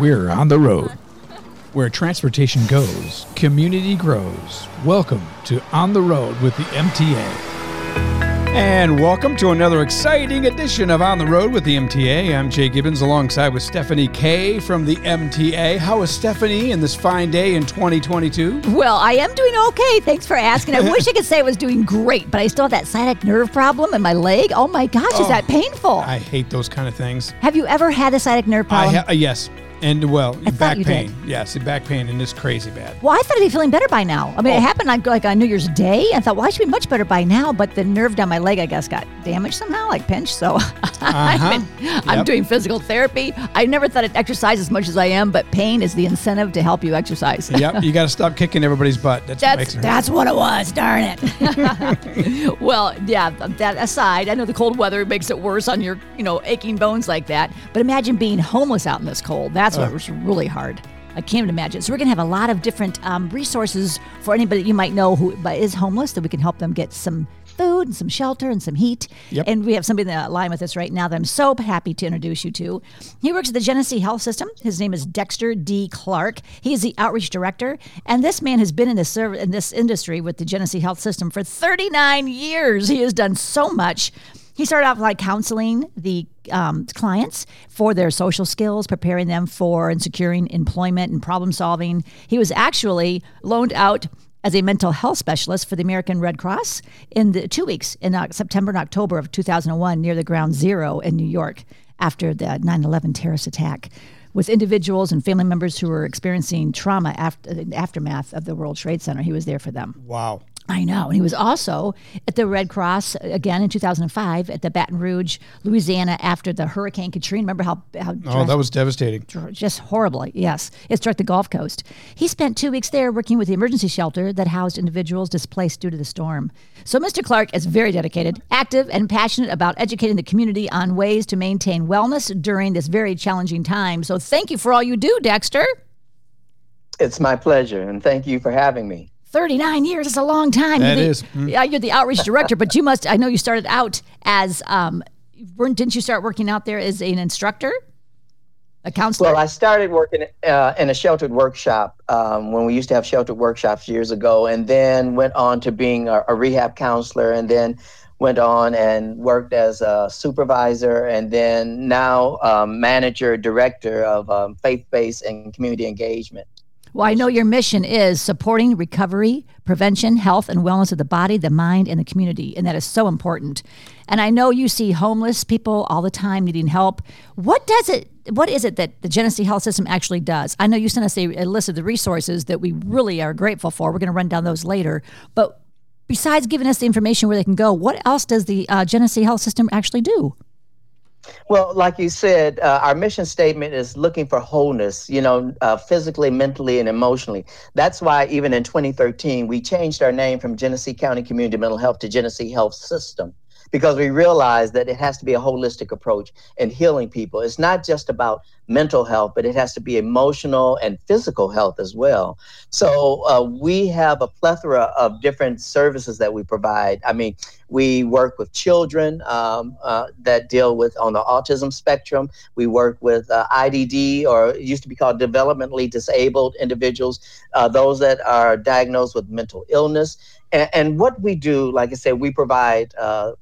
We're on the road. Where transportation goes, community grows. Welcome to On the Road with the MTA. And welcome to another exciting edition of On the Road with the MTA. I'm Jay Gibbons alongside with Stephanie Kay from the MTA. How is Stephanie in this fine day in 2022? Well, I am doing okay. Thanks for asking. I wish I could say I was doing great, but I still have that sciatic nerve problem in my leg. Oh my gosh, is that painful? I hate those kind of things. have you ever had a sciatic nerve I problem? ha- uh, yes, and well, thought back pain. did. Yes, back pain, and it's crazy bad. well, I thought I'd be feeling better by now. I mean, Oh. it happened like, like on New Year's Day. I thought, well, I should be much better by now, but the nerve down my leg, I guess, got damaged somehow, like pinched. So I've been, I'm Uh-huh. Doing physical therapy. I never thought I'd exercise as much as I am, but pain is the incentive to help you exercise. yep, you got to stop kicking everybody's butt. That's, what That's makes it hurt. that's what it was. Darn it. well, yeah. That aside, I know the cold weather makes it worse on your, you know, aching bones like that. But imagine being homeless out in this cold. That's what was really hard. I can't even imagine. So we're gonna have a lot of different um, resources for anybody you might know who is homeless that we can help them get some food and some shelter and some heat. Yep. And we have somebody in the line with us right now that I'm so happy to introduce you to. He works at the Genesee Health System. His name is Dexter D. Clark. He is the outreach director, and this man has been in this serv- in this industry with the Genesee Health System for 39 years. He has done so much. He started off like counseling the um, clients for their social skills, preparing them for and securing employment and problem solving. He was actually loaned out as a mental health specialist for the American Red Cross in the two weeks in uh, September and October of 2001 near the ground zero in New York after the 9 11 terrorist attack. With individuals and family members who were experiencing trauma after the aftermath of the World Trade Center, he was there for them. wow. I know. And he was also at the Red Cross again in 2005 at the Baton Rouge, Louisiana, after the Hurricane Katrina. Remember how, how Oh, that was devastating. just horribly. Yes, it struck the Gulf Coast. He spent two weeks there working with the emergency shelter that housed individuals displaced due to the storm. So, Mr. Clark is very dedicated, active, and passionate about educating the community on ways to maintain wellness during this very challenging time. So, thank you for all you do, Dexter. It's my pleasure, and thank you for having me. 39 years is a long time. That you're the, is. Mm. Yeah, you're the outreach director, but you must, I know you started out as, um, weren't, didn't you start working out there as an instructor? A counselor? Well, I started working uh, in a sheltered workshop um, when we used to have sheltered workshops years ago, and then went on to being a, a rehab counselor, and then went on and worked as a supervisor, and then now um, manager, director of um, faith-based and community engagement. Well, I know your mission is supporting recovery, prevention, health, and wellness of the body, the mind, and the community. And that is so important. And I know you see homeless people all the time needing help. What does it, what is it that the Genesee Health System actually does? I know you sent us a, a list of the resources that we really are grateful for. We're going to run down those later. But besides giving us the information where they can go, what else does the uh, Genesee Health System actually do? Well, like you said, uh, our mission statement is looking for wholeness, you know, uh, physically, mentally, and emotionally. That's why even in 2013, we changed our name from Genesee County Community Mental Health to Genesee Health System because we realize that it has to be a holistic approach in healing people. It's not just about mental health, but it has to be emotional and physical health as well. So uh, we have a plethora of different services that we provide. I mean, we work with children um, uh, that deal with on the autism spectrum. We work with uh, IDD, or used to be called developmentally disabled individuals, uh, those that are diagnosed with mental illness. And, and what we do, like I said, we provide uh,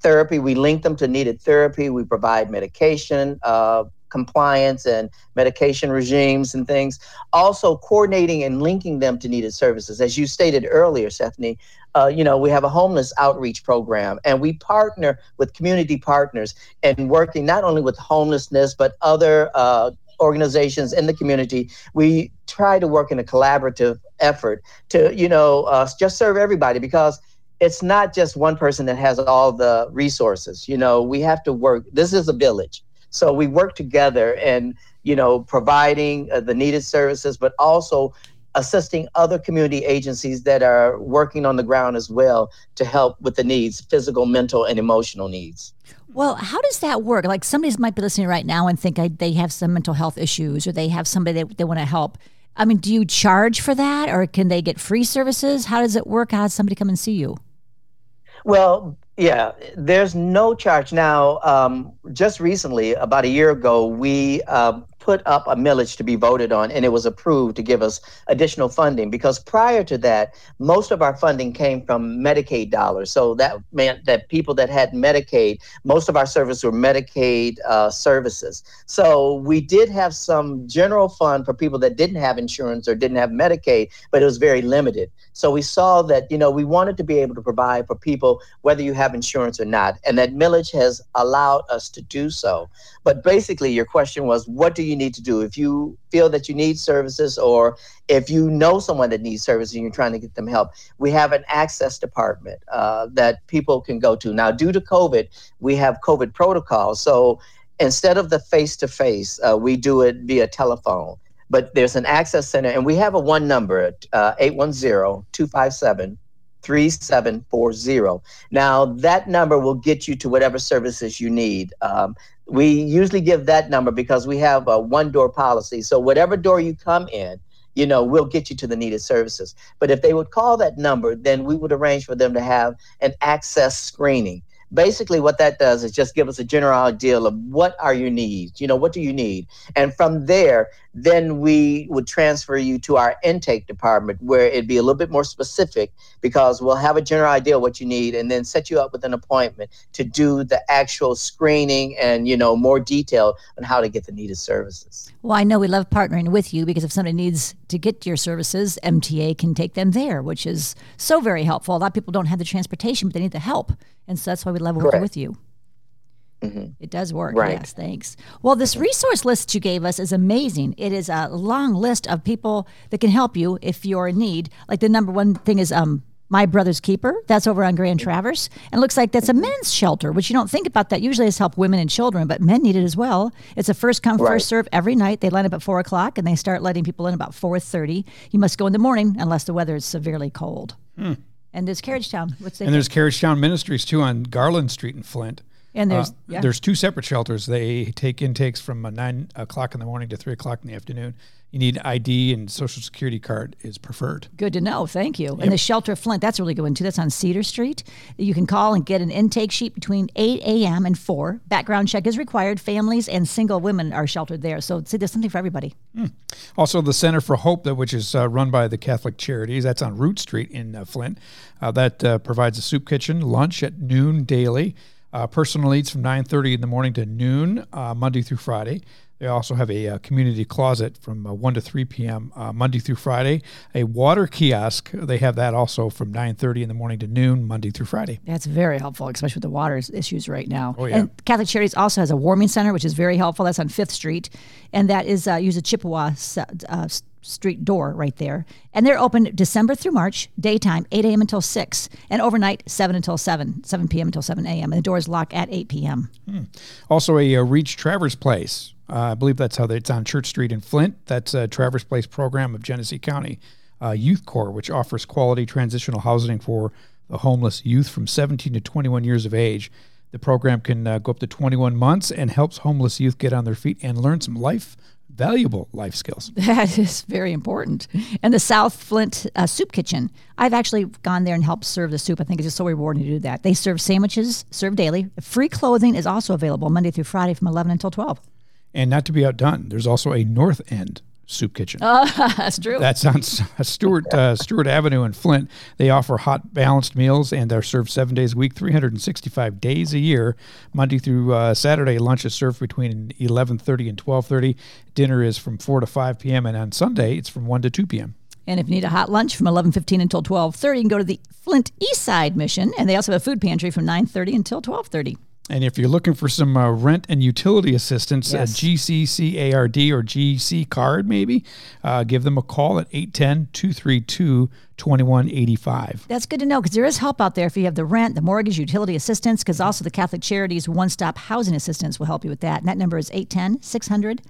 therapy. We link them to needed therapy. We provide medication. Uh, compliance and medication regimes and things also coordinating and linking them to needed services as you stated earlier stephanie uh, you know, we have a homeless outreach program, and we partner with community partners and working not only with homelessness but other uh, organizations in the community. We try to work in a collaborative effort to, you know, uh, just serve everybody because it's not just one person that has all the resources. You know, we have to work. This is a village, so we work together and you know providing uh, the needed services, but also assisting other community agencies that are working on the ground as well to help with the needs physical mental and emotional needs Well, how does that work? Like somebody might be listening right now and think I, they have some mental health issues or they have somebody that they want to help. I mean, do you charge for that or can they get free services? How does it work? How does somebody come and see you? Well, yeah, there's no charge now. Um, just recently, about a year ago, we uh, put up a millage to be voted on, and it was approved to give us additional funding because prior to that, most of our funding came from Medicaid dollars. So that meant that people that had Medicaid, most of our services were Medicaid uh, services. So we did have some general fund for people that didn't have insurance or didn't have Medicaid, but it was very limited. So we saw that, you know, we wanted to be able to provide for people whether you have insurance or not, and that millage has allowed us to do so. But basically, your question was, what do you need to do? If you feel that you need services or if you know someone that needs services and you're trying to get them help, we have an access department uh, that people can go to. Now, due to COVID, we have COVID protocols. So instead of the face to face, we do it via telephone but there's an access center, and we have a one number, uh, 810-257 3740. Now, that number will get you to whatever services you need. Um, we usually give that number because we have a one door policy. So, whatever door you come in, you know, we'll get you to the needed services. But if they would call that number, then we would arrange for them to have an access screening basically what that does is just give us a general idea of what are your needs you know what do you need? And from there then we would transfer you to our intake department where it'd be a little bit more specific because we'll have a general idea what you need and then set you up with an appointment to do the actual screening and you know more detail on how to get the needed services. Well i know we love partnering with you because if somebody needs to get your services mta can take them there which is so very helpful. A lot of people don't have the transportation but they need the help. And so that's why we love working Correct. with you. Mm-hmm. It does work. Right. Yes, thanks. Well, this resource list you gave us is amazing. It is a long list of people that can help you if you're in need. Like the number one thing is um, My Brother's Keeper. That's over on Grand Traverse. And looks like that's a men's shelter, which you don't think about that. Usually it's help women and children, but men need it as well. It's a first come, right. first serve every night. They line up at 4 o'clock and they start letting people in about 4.30. You must go in the morning unless the weather is severely cold. Hmm. And there's Carriage Town. What's and there's Carriage Town Ministries too on Garland Street in Flint. And there's uh, yeah. there's two separate shelters. They take intakes from uh, nine o'clock in the morning to three o'clock in the afternoon you need ID and social security card is preferred. Good to know. Thank you. Yep. And the Shelter Flint, that's a really good one too. That's on Cedar Street. You can call and get an intake sheet between 8 a.m. and 4. Background check is required. Families and single women are sheltered there. So see, there's something for everybody. Mm. Also, the Center for Hope, that which is uh, run by the Catholic Charities, that's on Root Street in uh, Flint. Uh, that uh, provides a soup kitchen, lunch at noon daily. Uh, personal needs from 9.30 in the morning to noon, uh, Monday through Friday. They also have a, uh, community closet from uh, 1 to 3 p.m. Uh, Monday through Friday. A water kiosk, they have that also from 9.30 in the morning to noon, Monday through Friday. That's very helpful, especially with the water issues right now. Oh, yeah. And Catholic Charities also has a warming center, which is very helpful. That's on 5th Street. And that is, uh, use a Chippewa uh, street door right there. And they're open December through March, daytime, 8 a.m. until 6, and overnight, 7 until 7, 7 p.m. until 7 a.m. And the doors lock at 8 p.m. Hmm. Also, a, a Reach Traverse Place uh, I believe that's how they, it's on Church Street in Flint. That's a Traverse Place program of Genesee County uh, Youth Corps, which offers quality transitional housing for the homeless youth from 17 to 21 years of age. The program can uh, go up to 21 months and helps homeless youth get on their feet and learn some life valuable life skills. That is very important. And the South Flint uh, Soup Kitchen. I've actually gone there and helped serve the soup. I think it's just so rewarding to do that. They serve sandwiches, serve daily. Free clothing is also available Monday through Friday from 11 until 12. And not to be outdone, there's also a North End soup kitchen. Oh, that's true. That's on Stewart uh, Stewart Avenue in Flint. They offer hot, balanced meals and they're served seven days a week, 365 days a year. Monday through uh, Saturday, lunch is served between 11:30 and 12:30. Dinner is from 4 to 5 p.m. and on Sunday it's from 1 to 2 p.m. And if you need a hot lunch from 11:15 until 12:30, you can go to the Flint East Side Mission, and they also have a food pantry from 9:30 until 12:30. And if you're looking for some uh, rent and utility assistance, uh, yes. uh, GCCARD or GC card, maybe, uh, give them a call at 810 232 2185. That's good to know because there is help out there if you have the rent, the mortgage, utility assistance, because also the Catholic Charities One Stop Housing Assistance will help you with that. And that number is 810 600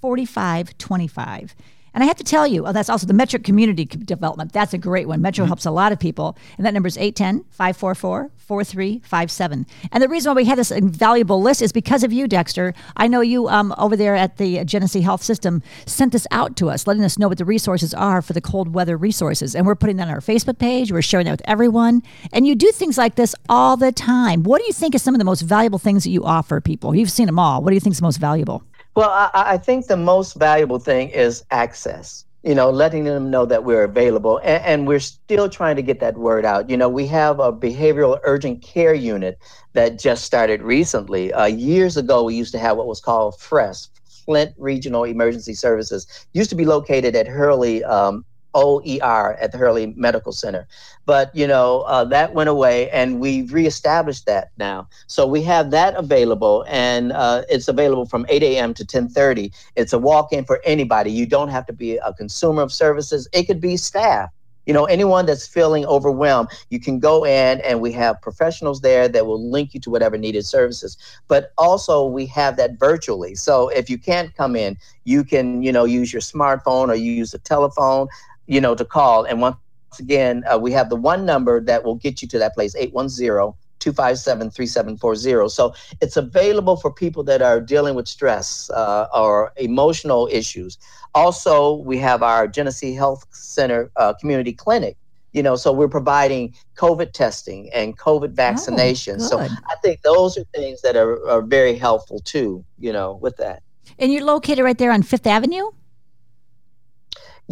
4525. And I have to tell you, oh, that's also the Metro Community Development. That's a great one. Metro mm-hmm. helps a lot of people. And that number is 810 544 4357. And the reason why we have this invaluable list is because of you, Dexter. I know you um, over there at the Genesee Health System sent this out to us, letting us know what the resources are for the cold weather resources. And we're putting that on our Facebook page. We're sharing that with everyone. And you do things like this all the time. What do you think is some of the most valuable things that you offer people? You've seen them all. What do you think is most valuable? Well, I, I think the most valuable thing is access you know, letting them know that we're available. And, and, we're still trying to get that word out. You know, we have a behavioral urgent care unit that just started recently. Uh, years ago, we used to have what was called FRES, Flint Regional Emergency Services, used to be located at Hurley um, OER at the Hurley Medical Center. But, you know, uh, that went away and we've reestablished that now. So we have that available and uh, it's available from 8 a.m. to 1030. It's a walk-in for anybody. You don't have to be a consumer of services. It could be staff. You know, anyone that's feeling overwhelmed, you can go in and we have professionals there that will link you to whatever needed services. But also we have that virtually. So if you can't come in, you can, you know, use your smartphone or you use a telephone you know, to call. And once again, uh, we have the one number that will get you to that place, 810 257 3740. So it's available for people that are dealing with stress uh, or emotional issues. Also, we have our Genesee Health Center uh, community clinic. You know, so we're providing COVID testing and COVID vaccination. Oh, so I think those are things that are, are very helpful too, you know, with that. And you're located right there on Fifth Avenue?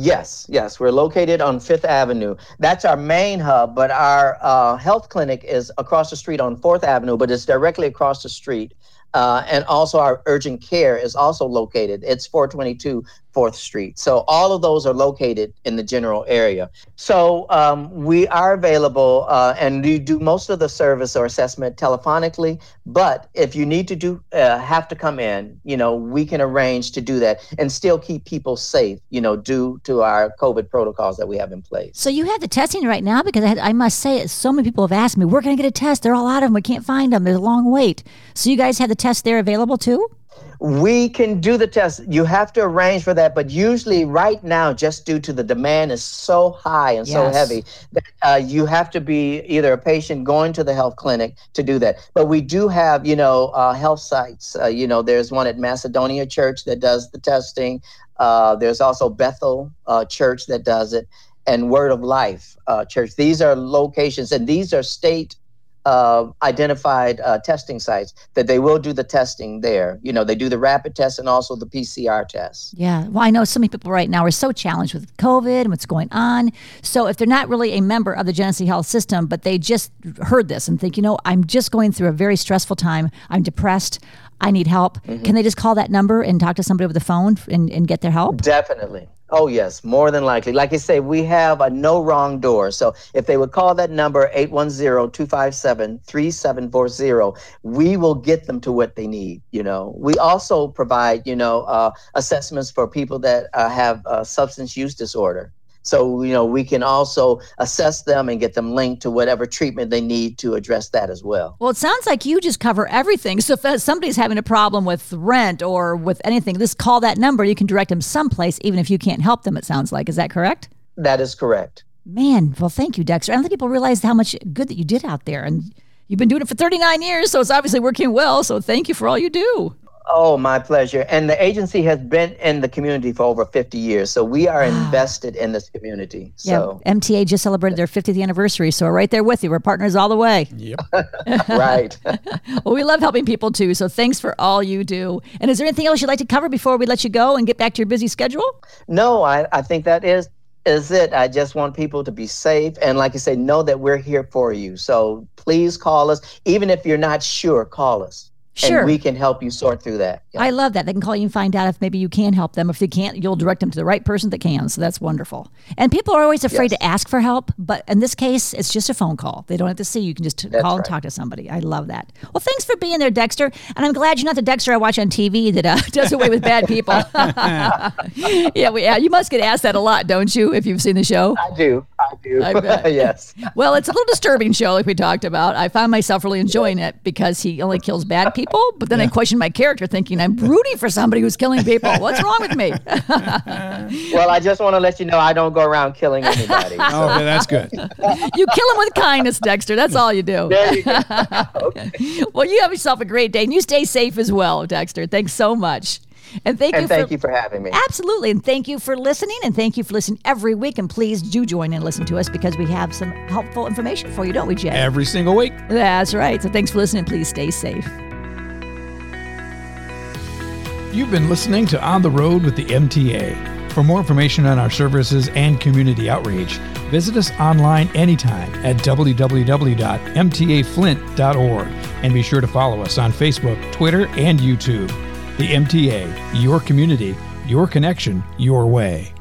Yes, yes. We're located on Fifth Avenue. That's our main hub, but our uh, health clinic is across the street on Fourth Avenue, but it's directly across the street uh, and also our urgent care is also located. It's 422 4th Street. So all of those are located in the general area. So um, we are available uh, and we do most of the service or assessment telephonically. But if you need to do uh, have to come in, you know, we can arrange to do that and still keep people safe, you know, due to our COVID protocols that we have in place. So you have the testing right now because I, I must say, so many people have asked me, where can I get a test? They're all out of them. We can't find them. There's a long wait. So you guys have the test there available too? We can do the test. You have to arrange for that, but usually, right now, just due to the demand is so high and yes. so heavy that uh, you have to be either a patient going to the health clinic to do that. But we do have, you know, uh, health sites. Uh, you know, there's one at Macedonia Church that does the testing. Uh, there's also Bethel uh, Church that does it, and Word of Life uh, Church. These are locations, and these are state uh, identified uh, testing sites that they will do the testing there. You know, they do the rapid test and also the PCR test. Yeah. Well, I know so many people right now are so challenged with COVID and what's going on. So if they're not really a member of the Genesee Health System, but they just heard this and think, you know, I'm just going through a very stressful time. I'm depressed. I need help. Mm-hmm. Can they just call that number and talk to somebody over the phone and, and get their help? Definitely. Oh, yes, more than likely. Like I say, we have a no wrong door. So if they would call that number, 810 257 3740, we will get them to what they need. You know, we also provide, you know, uh, assessments for people that uh, have a substance use disorder. So, you know, we can also assess them and get them linked to whatever treatment they need to address that as well. Well, it sounds like you just cover everything. So, if uh, somebody's having a problem with rent or with anything, just call that number. You can direct them someplace, even if you can't help them, it sounds like. Is that correct? That is correct. Man, well, thank you, Dexter. I don't think people realize how much good that you did out there. And you've been doing it for 39 years, so it's obviously working well. So, thank you for all you do. Oh, my pleasure. And the agency has been in the community for over 50 years. So we are invested in this community. So yeah, MTA just celebrated their 50th anniversary. So we're right there with you. We're partners all the way. Yep. right. well, we love helping people too. So thanks for all you do. And is there anything else you'd like to cover before we let you go and get back to your busy schedule? No, I, I think that is is it. I just want people to be safe and like I say, know that we're here for you. So please call us. Even if you're not sure, call us. Sure. And we can help you sort through that. Yeah. I love that. They can call you and find out if maybe you can help them. If they can't, you'll direct them to the right person that can. So that's wonderful. And people are always afraid yes. to ask for help, but in this case, it's just a phone call. They don't have to see you. You can just that's call right. and talk to somebody. I love that. Well, thanks for being there, Dexter. And I'm glad you're not the Dexter I watch on TV that uh, does away with bad people. yeah, we, yeah, you must get asked that a lot, don't you, if you've seen the show? I do. I do. I yes. Well, it's a little disturbing show, like we talked about. I find myself really enjoying it because he only kills bad people, but then yeah. I question my character, thinking I'm rooting for somebody who's killing people. What's wrong with me? well, I just want to let you know I don't go around killing anybody. So. Oh, okay, that's good. you kill them with kindness, Dexter. That's all you do. There you go. Okay. Well, you have yourself a great day, and you stay safe as well, Dexter. Thanks so much. And thank and you. Thank for, you for having me. Absolutely, and thank you for listening. And thank you for listening every week. And please do join and listen to us because we have some helpful information for you, don't we, Jay? Every single week. That's right. So thanks for listening. Please stay safe. You've been listening to On the Road with the MTA. For more information on our services and community outreach, visit us online anytime at www.mtaflint.org and be sure to follow us on Facebook, Twitter, and YouTube. The MTA, your community, your connection, your way.